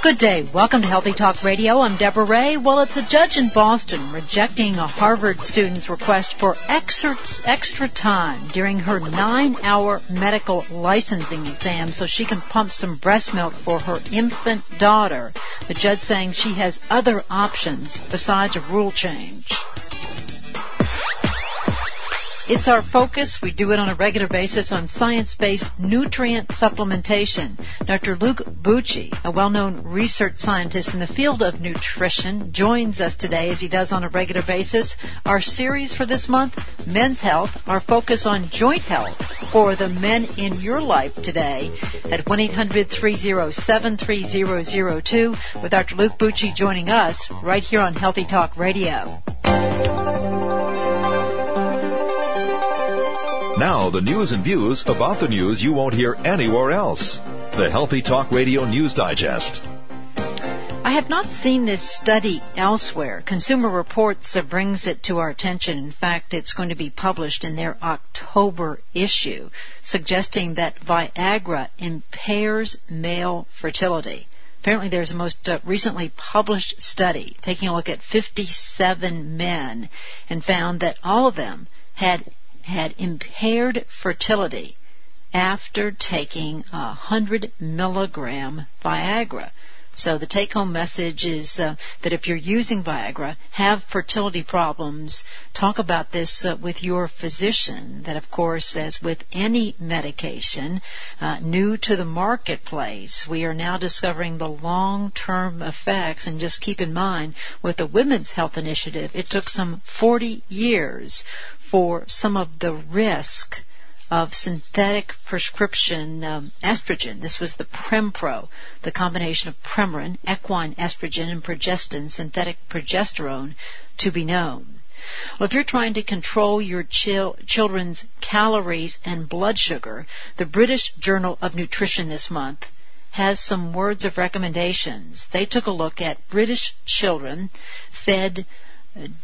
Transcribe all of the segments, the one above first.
Good day. Welcome to Healthy Talk Radio. I'm Deborah Ray. Well, it's a judge in Boston rejecting a Harvard student's request for extra, time during her nine hour medical licensing exam so she can pump some breast milk for her infant daughter. The judge saying she has other options besides a rule change. It's our focus. We do it on a regular basis on science-based nutrient supplementation. Dr. Luke Bucci, a well-known research scientist in the field of nutrition, joins us today as he does on a regular basis. Our series for this month, Men's Health, our focus on joint health for the men in your life today at 1-800-307-3002 with Dr. Luke Bucci joining us right here on Healthy Talk Radio. Now, the news and views about the news you won't hear anywhere else. The Healthy Talk Radio News Digest. I have not seen this study elsewhere. Consumer Reports brings it to our attention. In fact, it's going to be published in their October issue, suggesting that Viagra impairs male fertility. Apparently, there's a most uh, recently published study taking a look at 57 men and found that all of them had had impaired fertility after taking a 100 milligram Viagra. So the take home message is uh, that if you're using Viagra, have fertility problems, talk about this uh, with your physician. That, of course, as with any medication uh, new to the marketplace, we are now discovering the long term effects. And just keep in mind, with the Women's Health Initiative, it took some 40 years for some of the risk of synthetic prescription um, estrogen. This was the Prempro, the combination of Premarin, equine estrogen, and progestin, synthetic progesterone, to be known. Well, if you're trying to control your chil- children's calories and blood sugar, the British Journal of Nutrition this month has some words of recommendations. They took a look at British children fed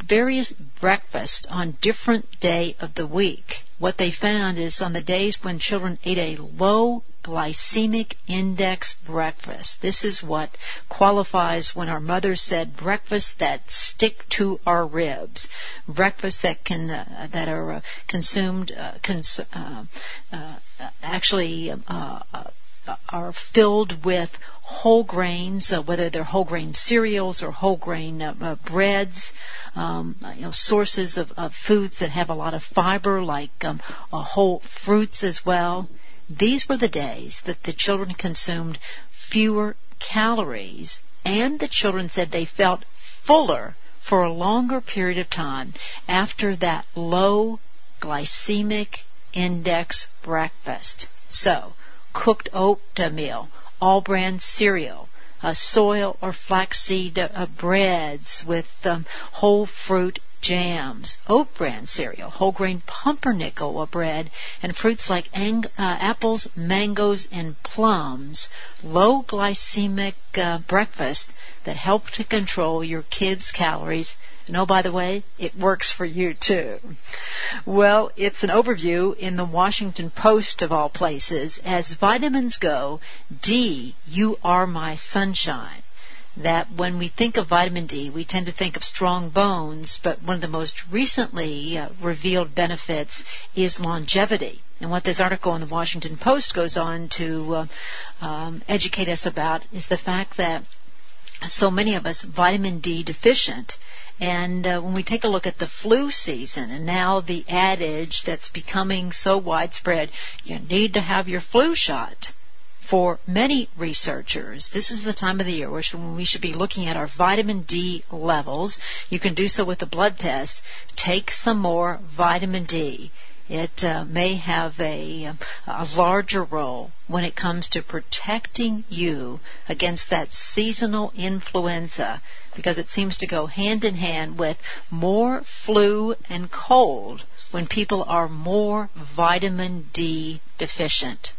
various breakfasts on different day of the week. What they found is on the days when children ate a low glycemic index breakfast. This is what qualifies when our mother said breakfast that stick to our ribs, breakfast that can uh, that are uh, consumed uh, cons- uh, uh, actually uh, are filled with whole grains, uh, whether they're whole grain cereals or whole grain uh, uh, breads, um, you know, sources of, of, foods that have a lot of fiber, like um, whole fruits as well. These were the days that the children consumed fewer calories, and the children said they felt fuller for a longer period of time after that low glycemic index breakfast. So, cooked oatmeal, All-Bran cereal, uh, soil or flaxseed uh, breads with um, whole fruit jams, oat bran cereal, whole grain pumpernickel bread, and fruits like ang- uh, apples, mangoes, and plums. Low glycemic uh, breakfast that help to control your kids' calories and oh, by the way, it works for you too. Well, it's an overview in the Washington Post of all places. As vitamins go, D, you are my sunshine. That when we think of vitamin D, we tend to think of strong bones, but one of the most recently uh, revealed benefits is longevity. And what this article in the Washington Post goes on to uh, um, educate us about is the fact that so many of us vitamin D deficient and uh, when we take a look at the flu season and now the adage that's becoming so widespread, you need to have your flu shot. For many researchers, this is the time of the year when we should be looking at our vitamin D levels. You can do so with a blood test. Take some more vitamin D. It uh, may have a, a larger role when it comes to protecting you against that seasonal influenza because it seems to go hand in hand with more flu and cold when people are more vitamin D deficient.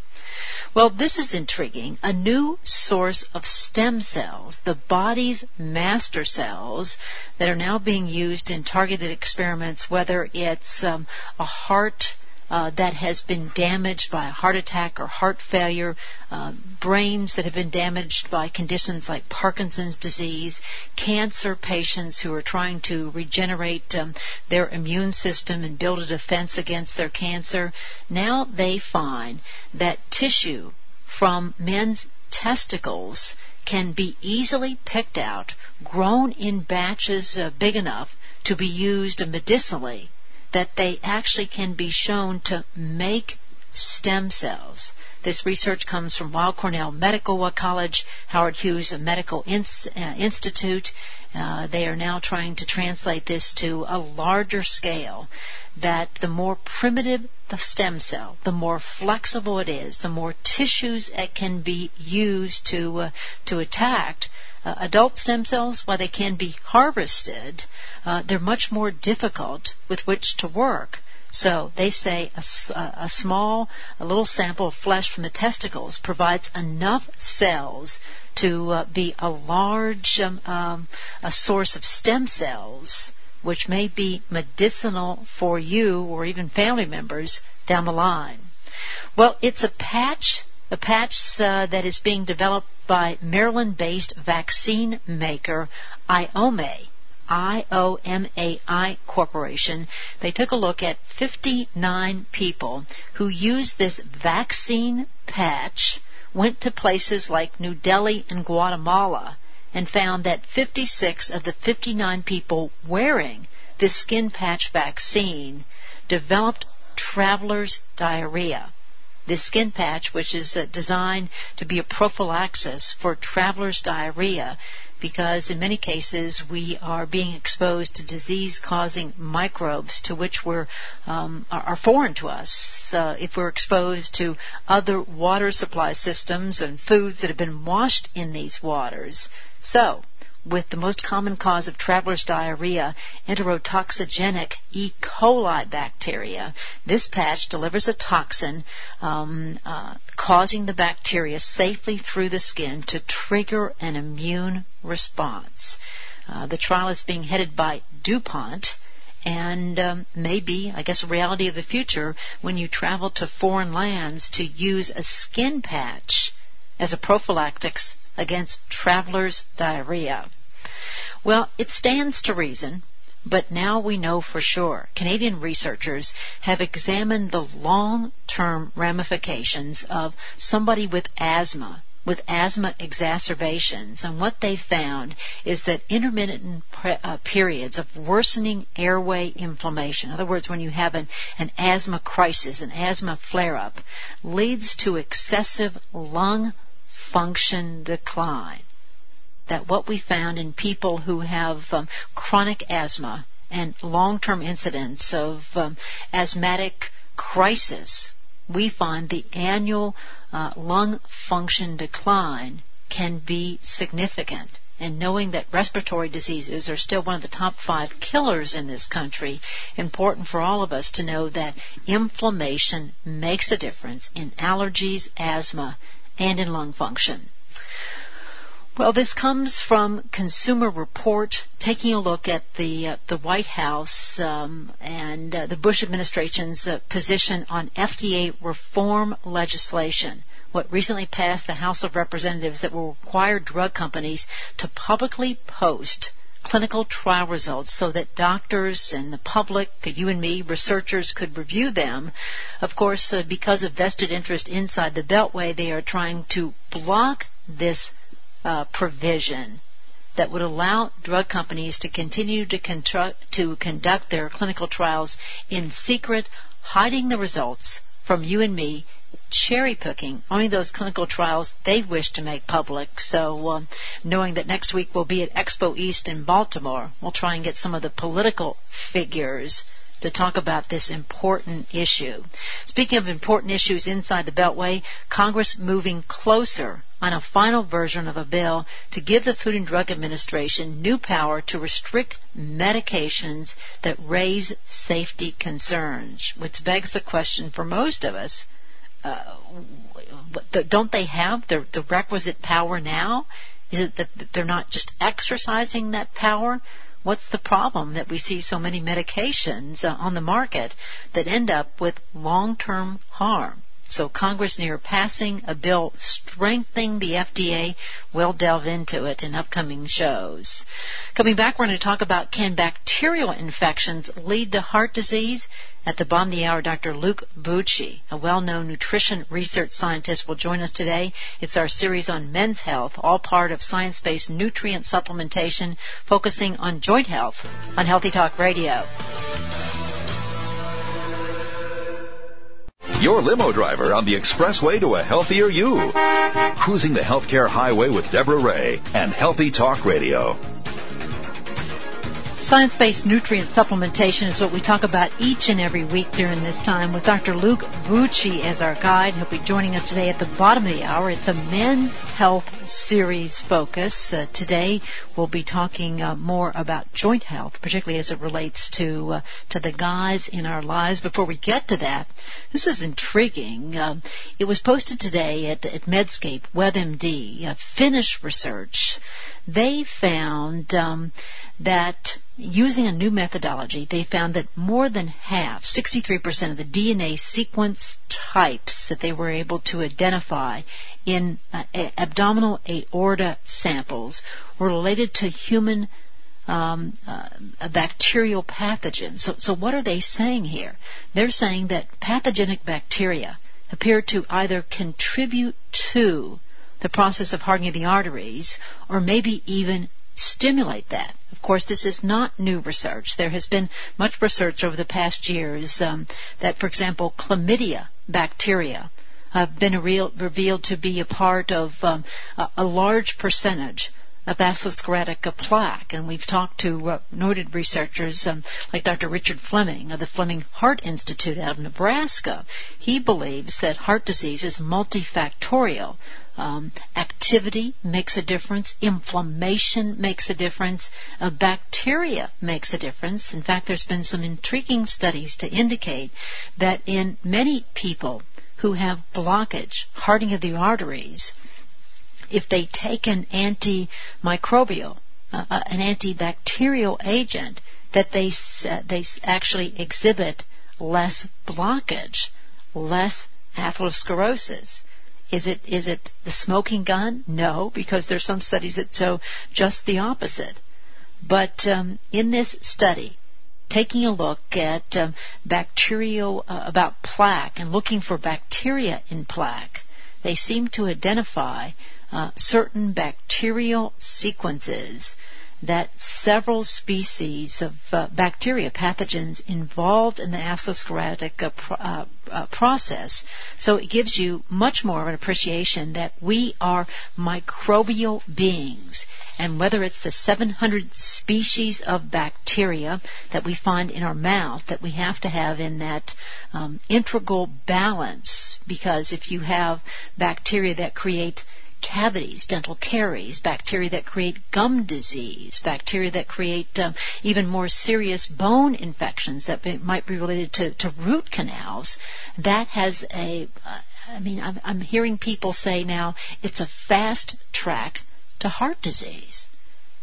Well, this is intriguing. A new source of stem cells, the body's master cells, that are now being used in targeted experiments, whether it's um, a heart uh, that has been damaged by a heart attack or heart failure, uh, brains that have been damaged by conditions like Parkinson's disease, cancer patients who are trying to regenerate um, their immune system and build a defense against their cancer. Now they find that tissue from men's testicles can be easily picked out, grown in batches uh, big enough to be used medicinally that they actually can be shown to make stem cells. This research comes from Weill Cornell Medical College, Howard Hughes Medical uh, Institute. Uh, they are now trying to translate this to a larger scale. That the more primitive the stem cell, the more flexible it is, the more tissues it can be used to uh, to attack, uh, adult stem cells, while they can be harvested, uh, they're much more difficult with which to work. So they say a, a, small, a little sample of flesh from the testicles provides enough cells to uh, be a large um, um, a source of stem cells, which may be medicinal for you or even family members down the line. Well, it's a patch a patch uh, that is being developed by Maryland-based vaccine maker Iomai. IOMAI Corporation, they took a look at 59 people who used this vaccine patch, went to places like New Delhi and Guatemala, and found that 56 of the 59 people wearing this skin patch vaccine developed traveler's diarrhea. This skin patch, which is uh, designed to be a prophylaxis for traveler's diarrhea, because in many cases we are being exposed to disease causing microbes to which we're um, are, foreign to us. Uh, if we're exposed to other water supply systems and foods that have been washed in these waters. So, with the most common cause of traveler's diarrhea, enterotoxigenic E. coli bacteria. This patch delivers a toxin um, uh, causing the bacteria safely through the skin to trigger an immune response. Uh, the trial is being headed by DuPont and um, maybe, I guess, a reality of the future when you travel to foreign lands to use a skin patch as a prophylactics against travelers' diarrhea. Well, it stands to reason, but now we know for sure. Canadian researchers have examined the long term ramifications of somebody with asthma with asthma exacerbations. And what they found is that intermittent pre- uh, periods of worsening airway inflammation, in other words, when you have an, an asthma crisis, an asthma flare up, leads to excessive lung function decline. That what we found in people who have um, chronic asthma and long-term incidents of um, asthmatic crisis, we find the annual uh, lung function decline can be significant. And knowing that respiratory diseases are still one of the top five killers in this country, important for all of us to know that inflammation makes a difference in allergies, asthma, and in lung function. Well, this comes from Consumer Report, taking a look at the uh, the White House um, and uh, the Bush administration's uh, position on FDA reform legislation. What recently passed the House of Representatives that will require drug companies to publicly post clinical trial results so that doctors and the public, you and me, researchers could review them. Of course, uh, because of vested interest inside the Beltway, they are trying to block this uh, provision that would allow drug companies to continue to, to conduct their clinical trials in secret, hiding the results from you and me cherry picking only those clinical trials they wish to make public. So, um, knowing that next week we'll be at Expo East in Baltimore, we'll try and get some of the political figures to talk about this important issue. Speaking of important issues inside the Beltway, Congress moving closer on a final version of a bill to give the Food and Drug Administration new power to restrict medications that raise safety concerns, which begs the question for most of us. Uh, don't they have the, the requisite power now? Is it that they're not just exercising that power? What's the problem that we see so many medications uh, on the market that end up with long-term harm? So Congress near passing a bill strengthening the FDA. We'll delve into it in upcoming shows. Coming back, we're going to talk about can bacterial infections lead to heart disease? At the bottom of the hour, Dr. Luke Bucci, a well-known nutrition research scientist, will join us today. It's our series on men's health, all part of science-based nutrient supplementation, focusing on joint health on Healthy Talk Radio. Your limo driver on the expressway to a healthier you. Cruising the healthcare highway with Deborah Ray and Healthy Talk Radio. Science based nutrient supplementation is what we talk about each and every week during this time with Dr. Luke Bucci as our guide. He'll be joining us today at the bottom of the hour. It's a men's health series focus. Uh, today we'll be talking uh, more about joint health, particularly as it relates to uh, to the guys in our lives. Before we get to that, this is intriguing. Um, it was posted today at, at Medscape WebMD, Finnish research. They found um, that using a new methodology, they found that more than half, 63% of the DNA sequence types that they were able to identify in uh, abdominal aorta samples were related to human um, uh, bacterial pathogens. So, so what are they saying here? They're saying that pathogenic bacteria appear to either contribute to the process of hardening the arteries or maybe even stimulate that. Of course, this is not new research. There has been much research over the past years um, that, for example, chlamydia bacteria have been real, revealed to be a part of um, a, a large percentage of atherosclerotic plaque. And we've talked to uh, noted researchers um, like Dr. Richard Fleming of the Fleming Heart Institute out of Nebraska. He believes that heart disease is multifactorial. Um, activity makes a difference. Inflammation makes a difference. Uh, bacteria makes a difference. In fact, there's been some intriguing studies to indicate that in many people who have blockage, hardening of the arteries, if they take an antimicrobial, uh, uh an antibacterial agent, that they uh, they actually exhibit less blockage, less atherosclerosis. Is it is it the smoking gun? No, because there's some studies that show just the opposite. But um, in this study, taking a look at um, bacterial uh, about plaque and looking for bacteria in plaque, they seem to identify uh, certain bacterial sequences that several species of uh, bacteria, pathogens involved in the atherosclerotic uh, uh, uh, process. So it gives you much more of an appreciation that we are microbial beings. And whether it's the 700 species of bacteria that we find in our mouth that we have to have in that um, integral balance, because if you have bacteria that create cavities, dental caries, bacteria that create gum disease, bacteria that create um, even more serious bone infections that be, might be related to, to, root canals. That has a, uh, I mean, I'm, I'm hearing people say now it's a fast track to heart disease.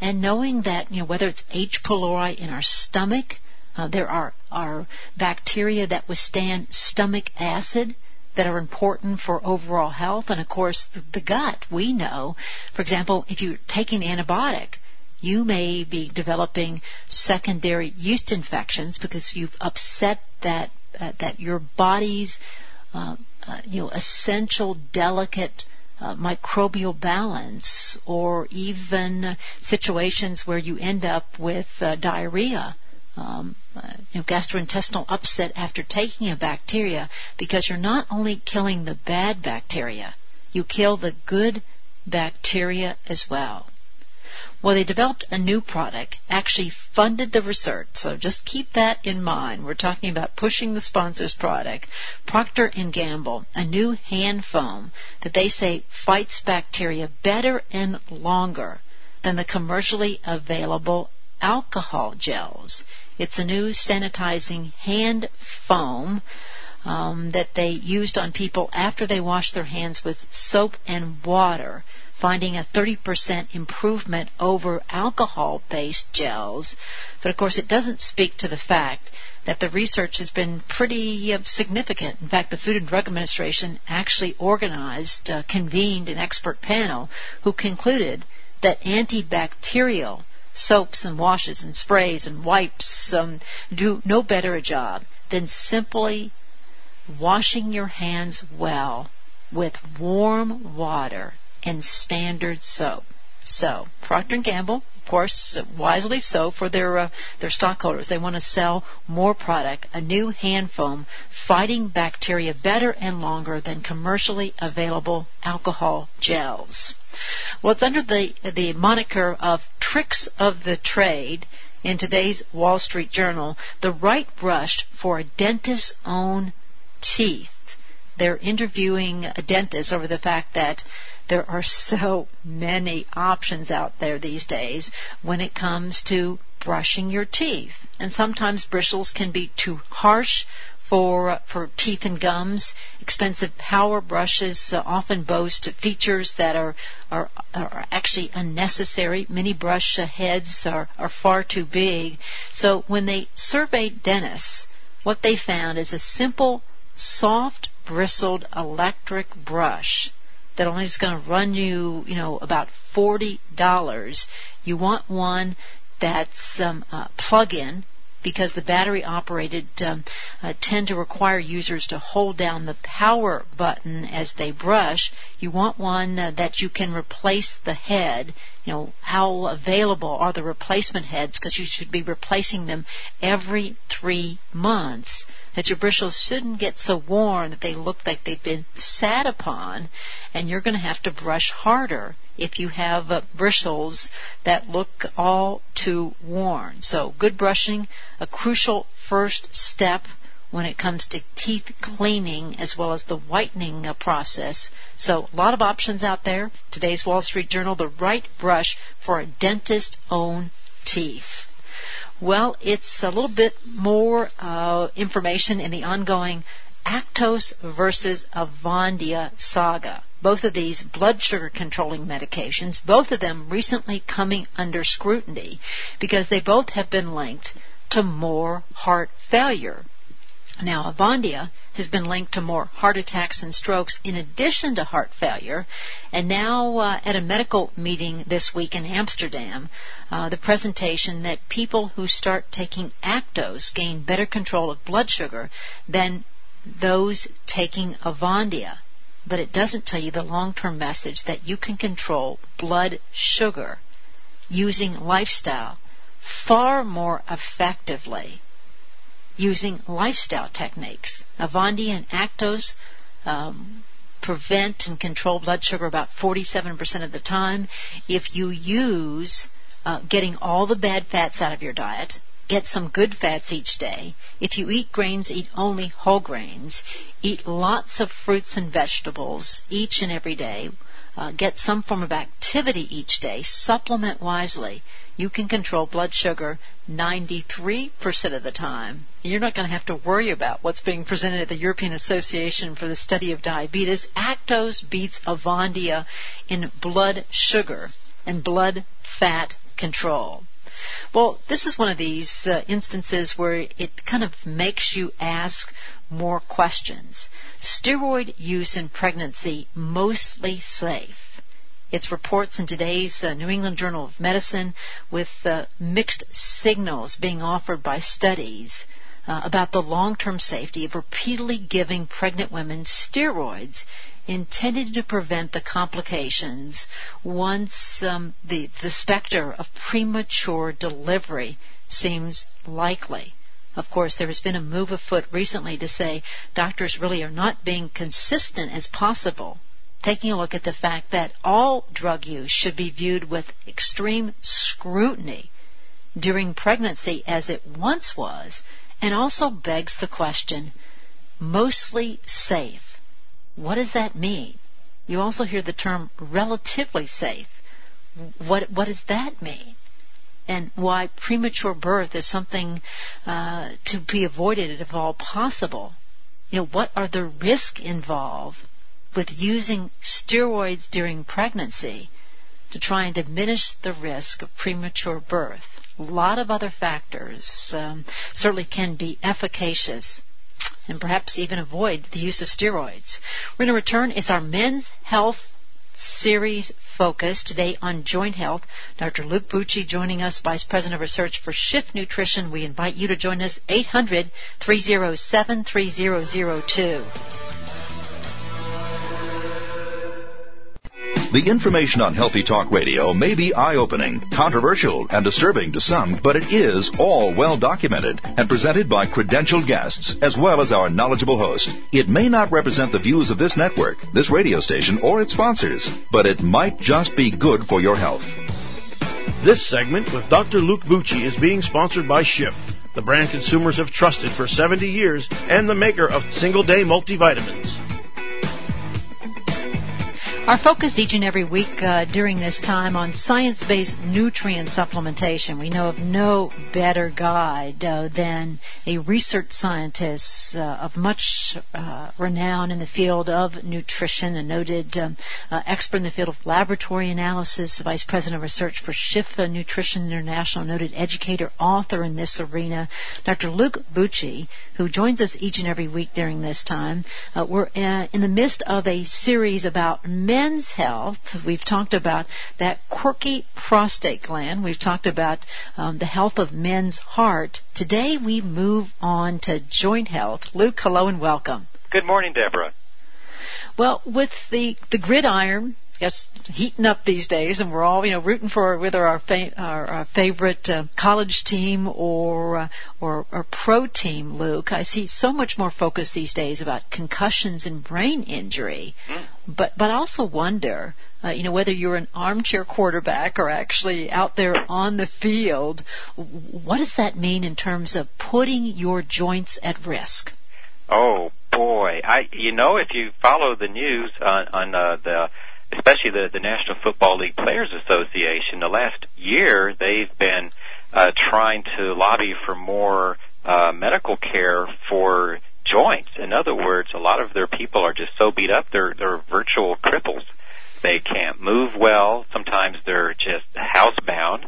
And knowing that, you know, whether it's H. pylori in our stomach, uh, there are, are bacteria that withstand stomach acid that are important for overall health. And of course, the, the gut, we know, for example, if you're taking antibiotic, you may be developing secondary yeast infections because you've upset that uh, that your body's uh, uh, you know essential delicate uh, microbial balance, or even situations where you end up with uh, diarrhea um, you know, gastrointestinal upset after taking a bacteria because you're not only killing the bad bacteria, you kill the good bacteria as well. Well, they developed a new product, actually funded the research. So just keep that in mind. We're talking about pushing the sponsor's product. Procter & Gamble, a new hand foam that they say fights bacteria better and longer than the commercially available alcohol gels. It's a new sanitizing hand foam um, that they used on people after they washed their hands with soap and water finding a 30% improvement over alcohol based gels. But of course, it doesn't speak to the fact that the research has been pretty uh, significant. In fact, the Food and Drug Administration actually organized, uh, convened an expert panel who concluded that antibacterial soaps and washes and sprays and wipes um, do no better a job than simply washing your hands well with warm water and standard soap. So Procter & Gamble, of course, wisely so for their uh, their stockholders. They want to sell more product, a new hand foam fighting bacteria better and longer than commercially available alcohol gels. Well, it's under the the moniker of tricks of the trade. In today's Wall Street Journal, the right brush for a dentist's own teeth. They're interviewing a dentist over the fact that there are so many options out there these days when it comes to brushing your teeth. And sometimes bristles can be too harsh for for teeth and gums. Expensive power brushes often boast features that are, are are actually unnecessary. Many brush heads are are far too big. So when they surveyed dentists, what they found is a simple, soft bristled electric brush that only is going to run you, you know, about forty dollars. You want one that's um, uh, plug-in because the battery operated um, uh, tend to require users to hold down the power button as they brush. You want one uh, that you can replace the head. You know, how available are the replacement heads because you should be replacing them every three months that your bristles shouldn't get so worn that they look like they've been sat upon, and you're going to have to brush harder if you have uh, bristles that look all too worn. So, good brushing, a crucial first step when it comes to teeth cleaning as well as the whitening uh, process. So, a lot of options out there. Today's Wall Street Journal, the right brush for a dentist own teeth. Well, it's a little bit more uh, information in the ongoing Actos versus Avandia saga. Both of these blood sugar controlling medications, both of them recently coming under scrutiny because they both have been linked to more heart failure. Now, Avandia has been linked to more heart attacks and strokes in addition to heart failure. And now, uh, at a medical meeting this week in Amsterdam, uh, the presentation that people who start taking Actos gain better control of blood sugar than those taking Avandia. But it doesn't tell you the long term message that you can control blood sugar using lifestyle far more effectively using lifestyle techniques. Avandia and Actos um, prevent and control blood sugar about 47% of the time. If you use uh, getting all the bad fats out of your diet, get some good fats each day. If you eat grains, eat only whole grains. Eat lots of fruits and vegetables each and every day. Uh, get some form of activity each day. Supplement wisely you can control blood sugar 93% of the time. You're not going to have to worry about what's being presented at the European Association for the Study of Diabetes. Actos beats Avandia in blood sugar and blood fat control. Well, this is one of these uh, instances where it kind of makes you ask more questions. Steroid use in pregnancy mostly safe. It's reports in today's uh, New England Journal of Medicine with uh, mixed signals being offered by studies uh, about the long-term safety of repeatedly giving pregnant women steroids intended to prevent the complications once um, the, the specter of premature delivery seems likely. Of course, there has been a move afoot recently to say doctors really are not being consistent as possible taking a look at the fact that all drug use should be viewed with extreme scrutiny during pregnancy as it once was, and also begs the question mostly safe. What does that mean? You also hear the term relatively safe. What, what does that mean? And why premature birth is something uh, to be avoided if all possible. You know, what are the risks involved with using steroids during pregnancy to try and diminish the risk of premature birth? A lot of other factors um, certainly can be efficacious and perhaps even avoid the use of steroids. We're going to return. It's our men's health series focus today on joint health. Dr. Luke Bucci joining us, Vice President of Research for Schiff Nutrition. We invite you to join us 800 307 3002. The information on Healthy Talk Radio may be eye-opening, controversial, and disturbing to some, but it is all well documented and presented by credentialed guests as well as our knowledgeable host. It may not represent the views of this network, this radio station, or its sponsors, but it might just be good for your health. This segment with Dr. Luke Bucci is being sponsored by Schiff, the brand consumers have trusted for 70 years and the maker of single day multivitamins. Our focus each and every week uh, during this time on science-based nutrient supplementation. We know of no better guide uh, than a research scientist uh, of much uh, renown in the field of nutrition, a noted um, uh, expert in the field of laboratory analysis, vice president of research for Schiff Nutrition International, noted educator, author in this arena, Dr. Luke Bucci, who joins us each and every week during this time. Uh, we're in the midst of a series about men's health, we've talked about that quirky prostate gland. We've talked about um, the health of men's heart. Today we move on to joint health. Luke, hello and welcome. Good morning, Deborah. Well, with the, the gridiron guess heating up these days, and we're all you know rooting for whether our fa- our, our, favorite uh, college team or, uh, or or pro team. Luke, I see so much more focus these days about concussions and brain injury, mm. but but I also wonder. Uh, you know whether you're an armchair quarterback or actually out there on the field, what does that mean in terms of putting your joints at risk? Oh boy, I you know if you follow the news on, on uh, the especially the, the National Football League Players Association, the last year they've been uh, trying to lobby for more uh, medical care for joints. In other words, a lot of their people are just so beat up they're they're virtual cripples. They can't move well. Sometimes they're just housebound,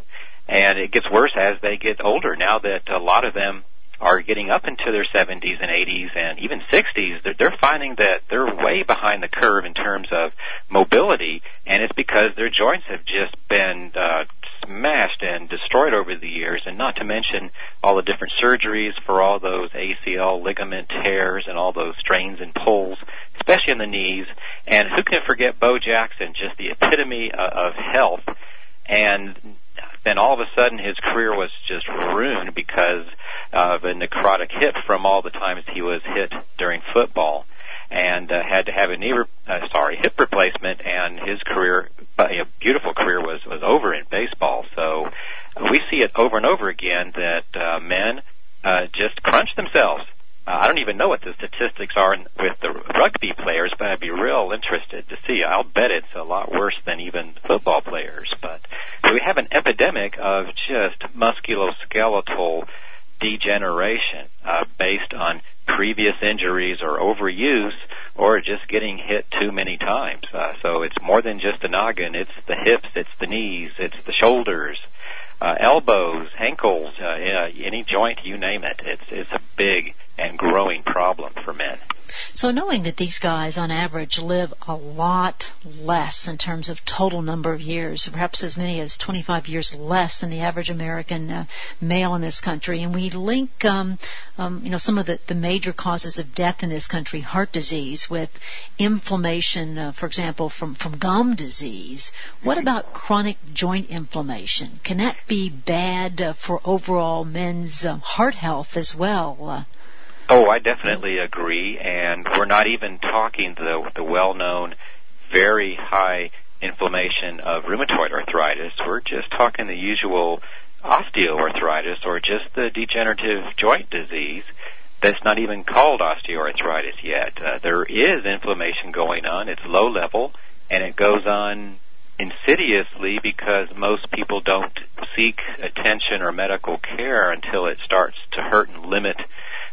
and it gets worse as they get older. Now that a lot of them are getting up into their 70s and 80s and even 60s, they're, they're finding that they're way behind the curve in terms of mobility, and it's because their joints have just been uh, smashed and destroyed over the years, and not to mention all the different surgeries for all those ACL ligament tears and all those strains and pulls, especially in the knees. And who can forget Bo Jackson, just the epitome of health, and then all of a sudden his career was just ruined because of a necrotic hip from all the times he was hit during football and uh, had to have a knee, re- uh, sorry, hip replacement, and his career, uh, beautiful career, was was over in baseball. So we see it over and over again that uh, men uh, just crunch themselves. Uh, I don't even know what the statistics are in, with the rugby players, but I'd be real interested to see. I'll bet it's a lot worse than even football players. But we have an epidemic of just musculoskeletal degeneration uh, based on previous injuries or overuse or just getting hit too many times. Uh, so it's more than just the noggin. It's the hips, it's the knees, it's the shoulders, uh, elbows, ankles, uh, any joint, you name it. It's it's a big and growing problem for men. So knowing that these guys on average live a lot less in terms of total number of years, perhaps as many as 25 years less than the average American uh, male in this country, and we link, um, um, you know, some of the, the major causes of death in this country, heart disease, with inflammation, uh, for example, from from gum disease. What about chronic joint inflammation? Can that be bad uh, for overall men's uh, heart health as well? Oh, I definitely agree, and we're not even talking the the well-known very high inflammation of rheumatoid arthritis. We're just talking the usual osteoarthritis or just the degenerative joint disease that's not even called osteoarthritis yet. Uh, there is inflammation going on. It's low level and it goes on insidiously because most people don't seek attention or medical care until it starts to hurt and limit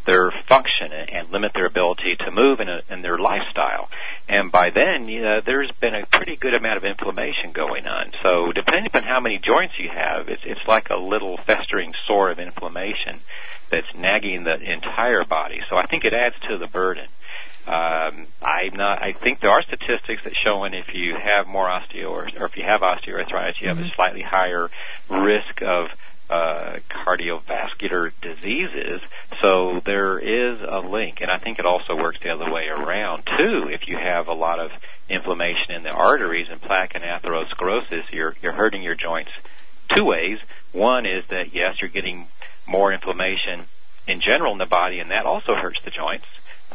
their function and limit their ability to move in, a, in their lifestyle. And by then, you know, there's been a pretty good amount of inflammation going on. So depending upon how many joints you have, it's, it's like a little festering sore of inflammation that's nagging the entire body. So I think it adds to the burden. Um, I'm not. I think there are statistics that showing if you have more osteo or, or if you have osteoarthritis, you have mm-hmm. a slightly higher risk of uh, cardiovascular diseases. So there is a link, and I think it also works the other way around too. If you have a lot of inflammation in the arteries and plaque and atherosclerosis, you're you're hurting your joints two ways. One is that yes, you're getting more inflammation in general in the body, and that also hurts the joints.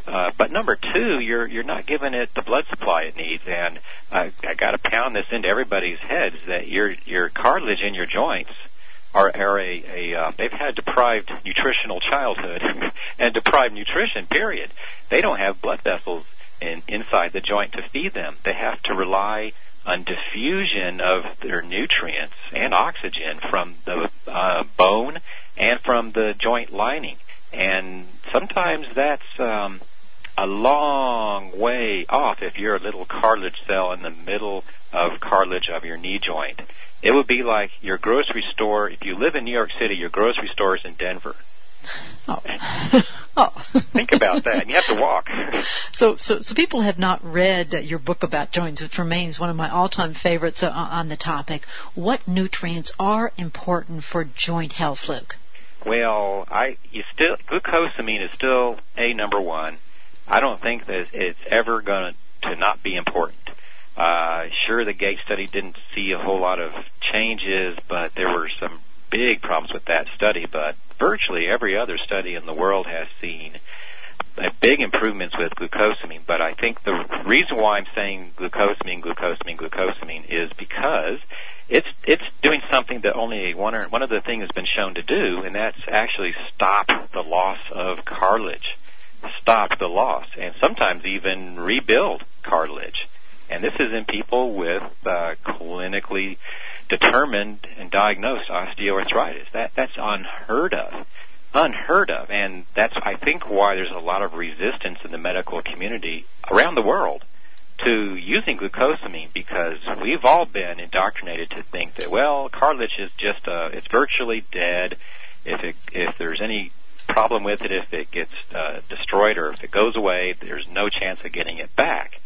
Uh, but number two, you're you're not giving it the blood supply it needs, and uh, I got to pound this into everybody's heads that your your cartilage in your joints are, are a, a uh, they've had deprived nutritional childhood and deprived nutrition. Period. They don't have blood vessels in, inside the joint to feed them. They have to rely on diffusion of their nutrients and oxygen from the uh, bone and from the joint lining. And sometimes that's um, a long way off if you're a little cartilage cell in the middle of cartilage of your knee joint. It would be like your grocery store. If you live in New York City, your grocery store is in Denver. Oh. oh. Think about that. You have to walk. So, so, so people have not read your book about joints, which remains one of my all-time favorites uh, on the topic. What nutrients are important for joint health, Luke? Well, I you still glucosamine is still a number one. I don't think that it's ever going to not be important. Uh, sure, the GAIT study didn't see a whole lot of changes, but there were some big problems with that study. But virtually every other study in the world has seen big improvements with glucosamine. But I think the reason why I'm saying glucosamine, glucosamine, glucosamine is because it's it's doing something that only one or, one of the things has been shown to do, and that's actually stop the loss of cartilage stop the loss and sometimes even rebuild cartilage. And this is in people with uh, clinically determined and diagnosed osteoarthritis. That that's unheard of, unheard of, and that's I think why there's a lot of resistance in the medical community around the world to using glucosamine because we've all been indoctrinated to think that well cartilage is just uh it's virtually dead if it if there's any problem with it if it gets uh, destroyed or if it goes away. There's no chance of getting it back.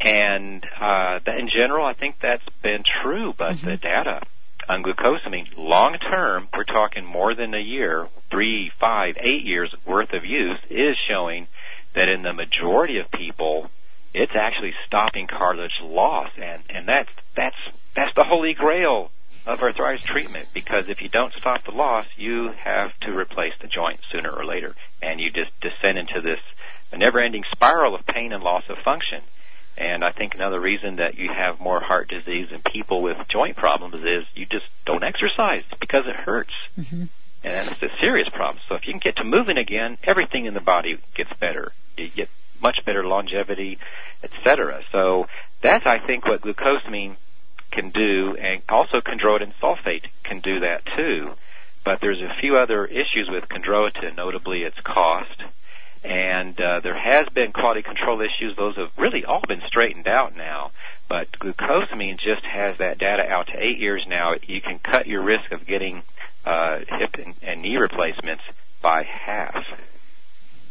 And uh, that in general, I think that's been true. But mm-hmm. the data on glucosamine, long term, we're talking more than a year, three, five, eight years worth of use, is showing that in the majority of people, it's actually stopping cartilage loss, and and that's that's that's the holy grail of arthritis treatment because if you don't stop the loss, you have to replace the joint sooner or later, and you just descend into this never-ending spiral of pain and loss of function. And I think another reason that you have more heart disease in people with joint problems is you just don't exercise because it hurts. Mm-hmm. And it's a serious problem. So if you can get to moving again, everything in the body gets better. You get much better longevity, etc. So that's, I think, what glucosamine can do, and also chondroitin sulfate can do that too. But there's a few other issues with chondroitin, notably its cost, and uh, there has been quality control issues. Those have really all been straightened out now. But glucosamine just has that data out to eight years now. You can cut your risk of getting uh, hip and, and knee replacements by half.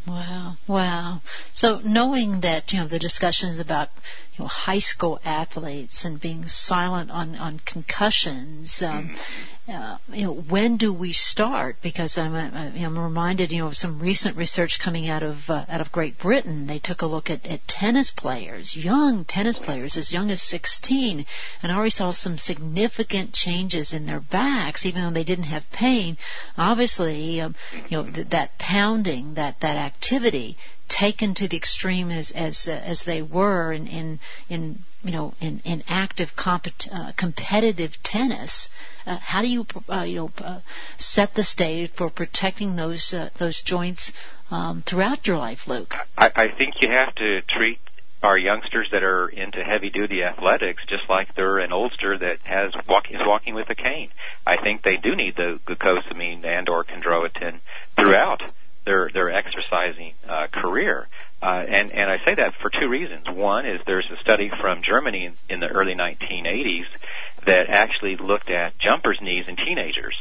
Wow, wow. So knowing that, you know, the discussions about, you know, high school athletes and being silent on, on concussions, um, mm-hmm uh, you know, when do we start? Because I'm, uh, I'm reminded, you know, of some recent research coming out of uh, out of Great Britain. They took a look at, at tennis players, young tennis players, as young as 16, and already saw some significant changes in their backs, even though they didn't have pain. Obviously, um, you know, th- that pounding, that that activity taken to the extreme as as uh, as they were in in, in you know in, in active compet- uh, competitive tennis, uh, how do you uh, you know uh, set the stage for protecting those uh, those joints um, throughout your life, Luke? I, I think you have to treat our youngsters that are into heavy duty athletics just like they're an oldster that has walk, is walking with a cane. I think they do need the glucosamine and or chondroitin throughout their their exercising uh, career. Uh, and and I say that for two reasons. One is there's a study from Germany in, in the early 1980s that actually looked at jumpers' knees in teenagers.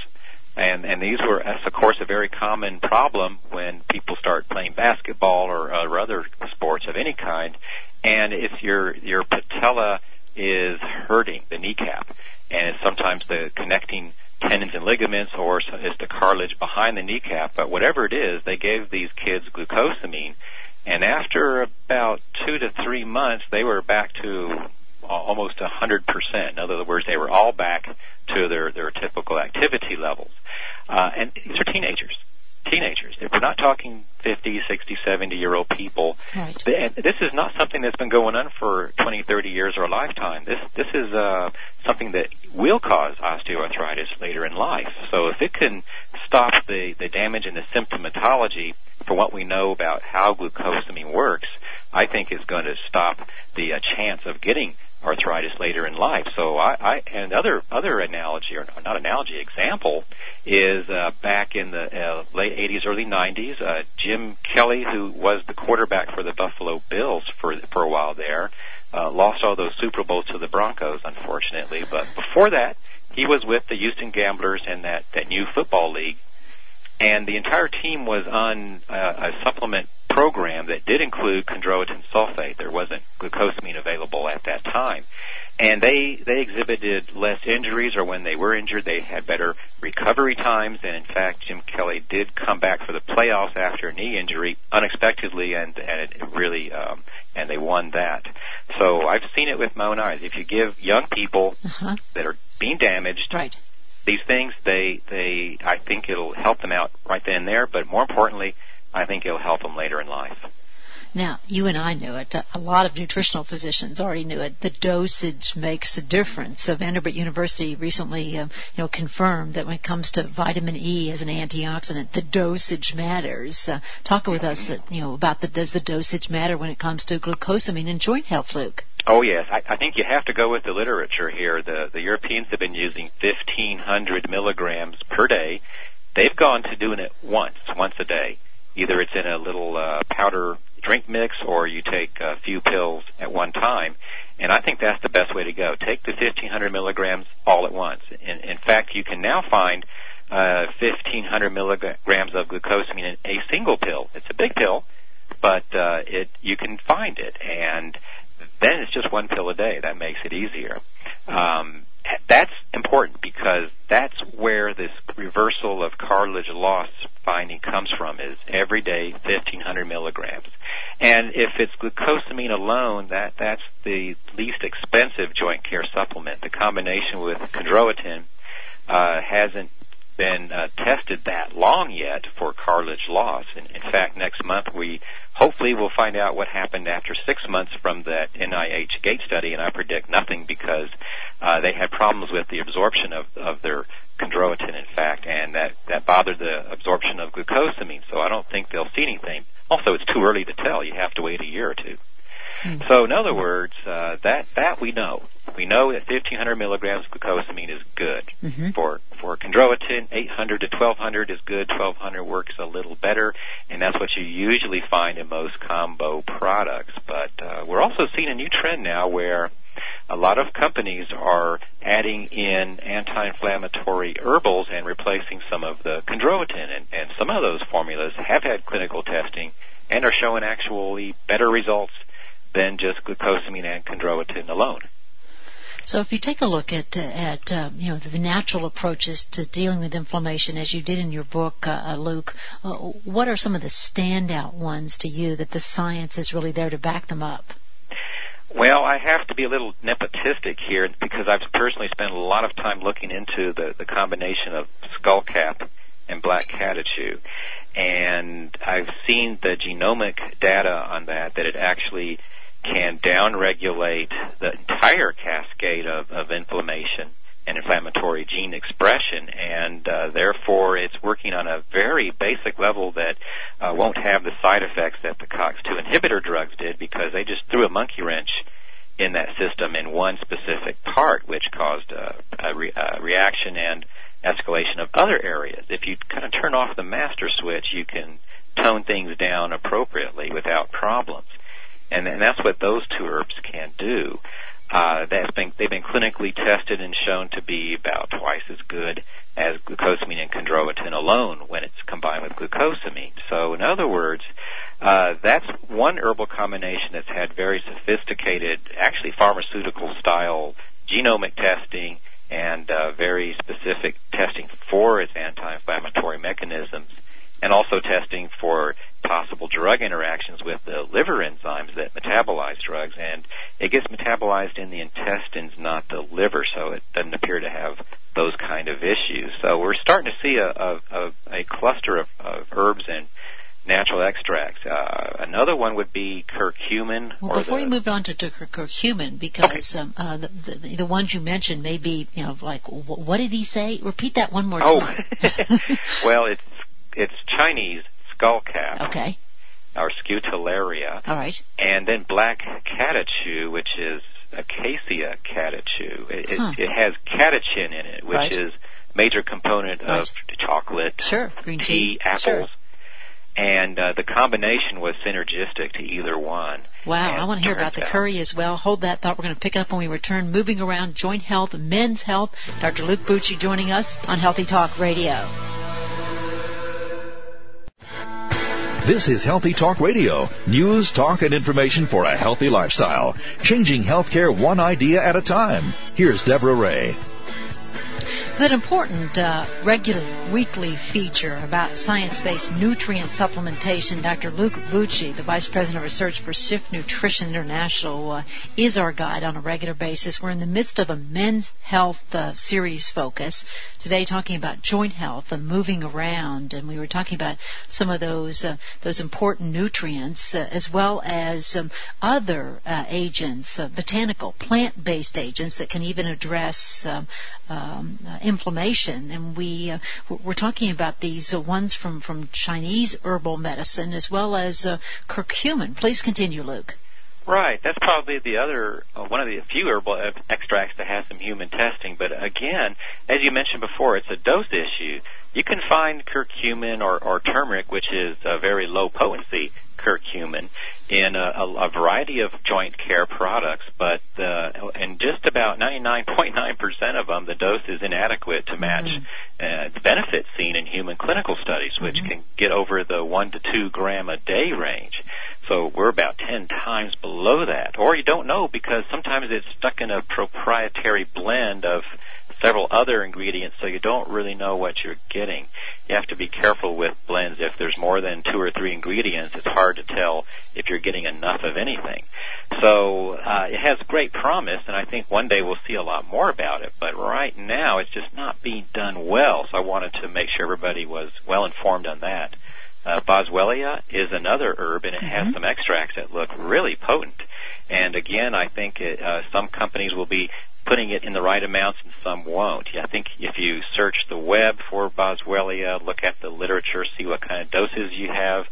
And, and these were, of course, a very common problem when people start playing basketball or, uh, or other sports of any kind. And if your your patella is hurting, the kneecap, and it's sometimes the connecting tendons and ligaments or it's the cartilage behind the kneecap. But whatever it is, they gave these kids glucosamine, and after about two to three months, they were back to almost a hundred percent. In other words, they were all back to their their typical activity levels. Uh, and these are teenagers teenagers. If we're not talking 50, 60, 70 year old people. Right. This is not something that's been going on for 20, 30 years or a lifetime. This this is uh, something that will cause osteoarthritis later in life. So if it can stop the, the damage and the symptomatology for what we know about how glucosamine works, I think is going to stop the uh, chance of getting arthritis later in life. So I, I and other other analogy or not analogy example is uh, back in the uh, late 80s, early 90s. Uh, Jim Kelly, who was the quarterback for the Buffalo Bills for for a while there, uh, lost all those Super Bowls to the Broncos, unfortunately. But before that, he was with the Houston Gamblers in that that new football league, and the entire team was on uh, a supplement program that did include chondroitin sulfate. There wasn't glucosamine available at that time. And they, they exhibited less injuries, or when they were injured, they had better recovery times. And in fact, Jim Kelly did come back for the playoffs after a knee injury unexpectedly, and, and it really, um, and they won that. So I've seen it with my own eyes. If you give young people uh-huh. that are being damaged, right these things they they I think it'll help them out right then and there but more importantly I think it'll help them later in life. Now, you and I knew it. A lot of nutritional physicians already knew it. The dosage makes a difference. So Vanderbilt University recently, um, you know, confirmed that when it comes to vitamin E as an antioxidant, the dosage matters. Uh, talk with us, uh, you know, about the does the dosage matter when it comes to glucosamine and joint health, Luke? Oh yes, I, I think you have to go with the literature here. The the Europeans have been using 1,500 milligrams per day. They've gone to doing it once, once a day either it's in a little uh, powder drink mix or you take a few pills at one time. And I think that's the best way to go. Take the 1500 milligrams all at once. In, in fact, you can now find uh, 1500 milligrams of glucosamine in a single pill. It's a big pill, but uh, it you can find it, and then it's just one pill a day. That makes it easier. Um, that's important because that's where this reversal of cartilage loss finding comes from is every day 1500 milligrams. And if it's glucosamine alone, that, that's the least expensive joint care supplement. The combination with chondroitin, uh, hasn't been uh, tested that long yet for cartilage loss. In, in fact, next month we hopefully we'll find out what happened after six months from that NIH GAIT study, and I predict nothing because uh, they had problems with the absorption of, of their chondroitin, in fact, and that, that bothered the absorption of glucosamine. So I don't think they'll see anything. Also, it's too early to tell. You have to wait a year or two. Mm-hmm. So, in other words, uh, that that we know. We know that 1,500 milligrams of glucosamine is good mm-hmm. for for chondroitin. 800 to 1,200 is good. 1,200 works a little better, and that's what you usually find in most combo products. But uh, we're also seeing a new trend now where a lot of companies are adding in anti-inflammatory herbals and replacing some of the chondroitin, and, and some of those formulas have had clinical testing and are showing actually better results than just glucosamine and chondroitin alone. So if you take a look at at uh, you know the natural approaches to dealing with inflammation, as you did in your book, uh, uh Luke, uh, what are some of the standout ones to you that the science is really there to back them up? Well, I have to be a little nepotistic here because I've personally spent a lot of time looking into the, the combination of skullcap and black catechu. and I've seen the genomic data on that that it actually can downregulate the entire cascade of, of inflammation and inflammatory gene expression, and uh, therefore it's working on a very basic level that uh, won't have the side effects that the COX2 inhibitor drugs did because they just threw a monkey wrench in that system in one specific part, which caused a, a, re, a reaction and escalation of other areas. If you kind of turn off the master switch, you can tone things down appropriately without problems. And, and that's what those two herbs can do. Uh, that's been, they've been clinically tested and shown to be about twice as good as glucosamine and chondroitin alone when it's combined with glucosamine. So in other words, uh, that's one herbal combination that's had very sophisticated, actually pharmaceutical style genomic testing and uh, very specific testing for its anti-inflammatory mechanisms and also testing for possible drug interactions with the liver enzymes that metabolize drugs. And it gets metabolized in the intestines, not the liver, so it doesn't appear to have those kind of issues. So we're starting to see a, a, a, cluster of, of herbs and natural extracts. Uh, another one would be curcumin. Well, before the, you move on to, to curcumin, because okay. um, uh, the, the, the, ones you mentioned may be, you know, like what did he say? Repeat that one more time. oh. time. well, it's it's Chinese skullcap. Okay. Or Scutellaria. All right. And then black catechu, which is Acacia catechu. It, huh. it, it has catechin in it, which right. is major component right. of chocolate, sure, green tea, tea apples. Sure. And uh, the combination was synergistic to either one. Wow, I want to hear about the curry as well. Hold that thought. We're going to pick it up when we return. Moving around joint health, men's health. Dr. Luke Bucci joining us on Healthy Talk Radio. This is Healthy Talk Radio, news, talk, and information for a healthy lifestyle. Changing healthcare one idea at a time. Here's Deborah Ray. That important uh, regular weekly feature about science-based nutrient supplementation, Dr. Luke Bucci, the Vice President of Research for Schiff Nutrition International, uh, is our guide on a regular basis. We're in the midst of a men's health uh, series focus today, talking about joint health and moving around, and we were talking about some of those uh, those important nutrients uh, as well as um, other uh, agents, botanical, plant-based agents that can even address um, um, inflammation, and we uh, we're talking about these uh, ones from from Chinese herbal medicine as well as uh, curcumin. Please continue, Luke. Right, that's probably the other uh, one of the few herbal extracts that has some human testing. But again, as you mentioned before, it's a dose issue. You can find curcumin or, or turmeric, which is a very low potency curcumin in a, a, a variety of joint care products, but uh, in just about 99.9% of them, the dose is inadequate to match mm-hmm. uh, the benefits seen in human clinical studies, which mm-hmm. can get over the 1 to 2 gram a day range. So we're about 10 times below that. Or you don't know because sometimes it's stuck in a proprietary blend of several other ingredients, so you don't really know what you're getting. You have to be careful with blends. If there's more than two or three ingredients, it's hard to tell if you're getting enough of anything. So uh, it has great promise, and I think one day we'll see a lot more about it. But right now, it's just not being done well. So I wanted to make sure everybody was well informed on that. Uh, Boswellia is another herb, and it mm-hmm. has some extracts that look really potent. And again, I think it, uh, some companies will be putting it in the right amounts and some won't. I think if you search the web for Boswellia, look at the literature, see what kind of doses you have,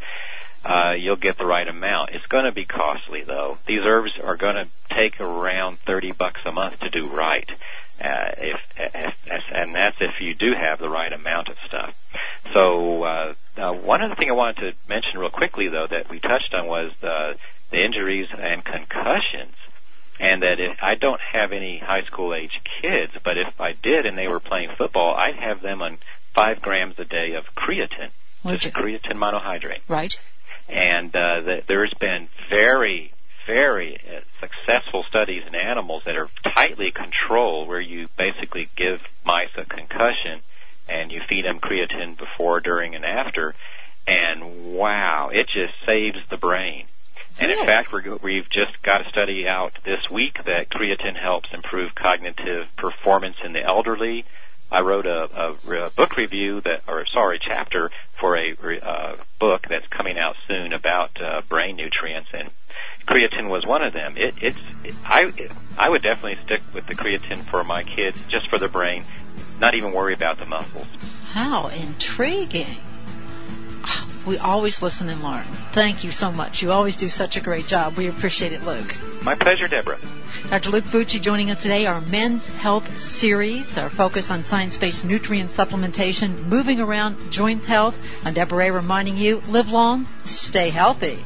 uh, you'll get the right amount. It's going to be costly though. These herbs are going to take around 30 bucks a month to do right. Uh, if, if, and that's if you do have the right amount of stuff. So, uh, uh, one other thing I wanted to mention real quickly though that we touched on was the, the injuries and concussions and that if I don't have any high school age kids, but if I did and they were playing football, I'd have them on five grams a day of creatine, Would just creatine monohydrate. Right. And uh, the, there's been very, very uh, successful studies in animals that are tightly controlled, where you basically give mice a concussion and you feed them creatine before, during, and after, and wow, it just saves the brain. And in fact, we have just got a study out this week that creatine helps improve cognitive performance in the elderly, I wrote a, a, a book review that, or sorry, chapter for a uh, book that's coming out soon about uh, brain nutrients, and creatine was one of them. It, it's I I would definitely stick with the creatine for my kids, just for the brain, not even worry about the muscles. How intriguing! We always listen and learn. Thank you so much. You always do such a great job. We appreciate it, Luke. My pleasure, Deborah. Dr. Luke Bucci joining us today, our Men's Health Series, our focus on science-based nutrient supplementation, moving around joint health. I'm Deborah Ray reminding you, live long, stay healthy.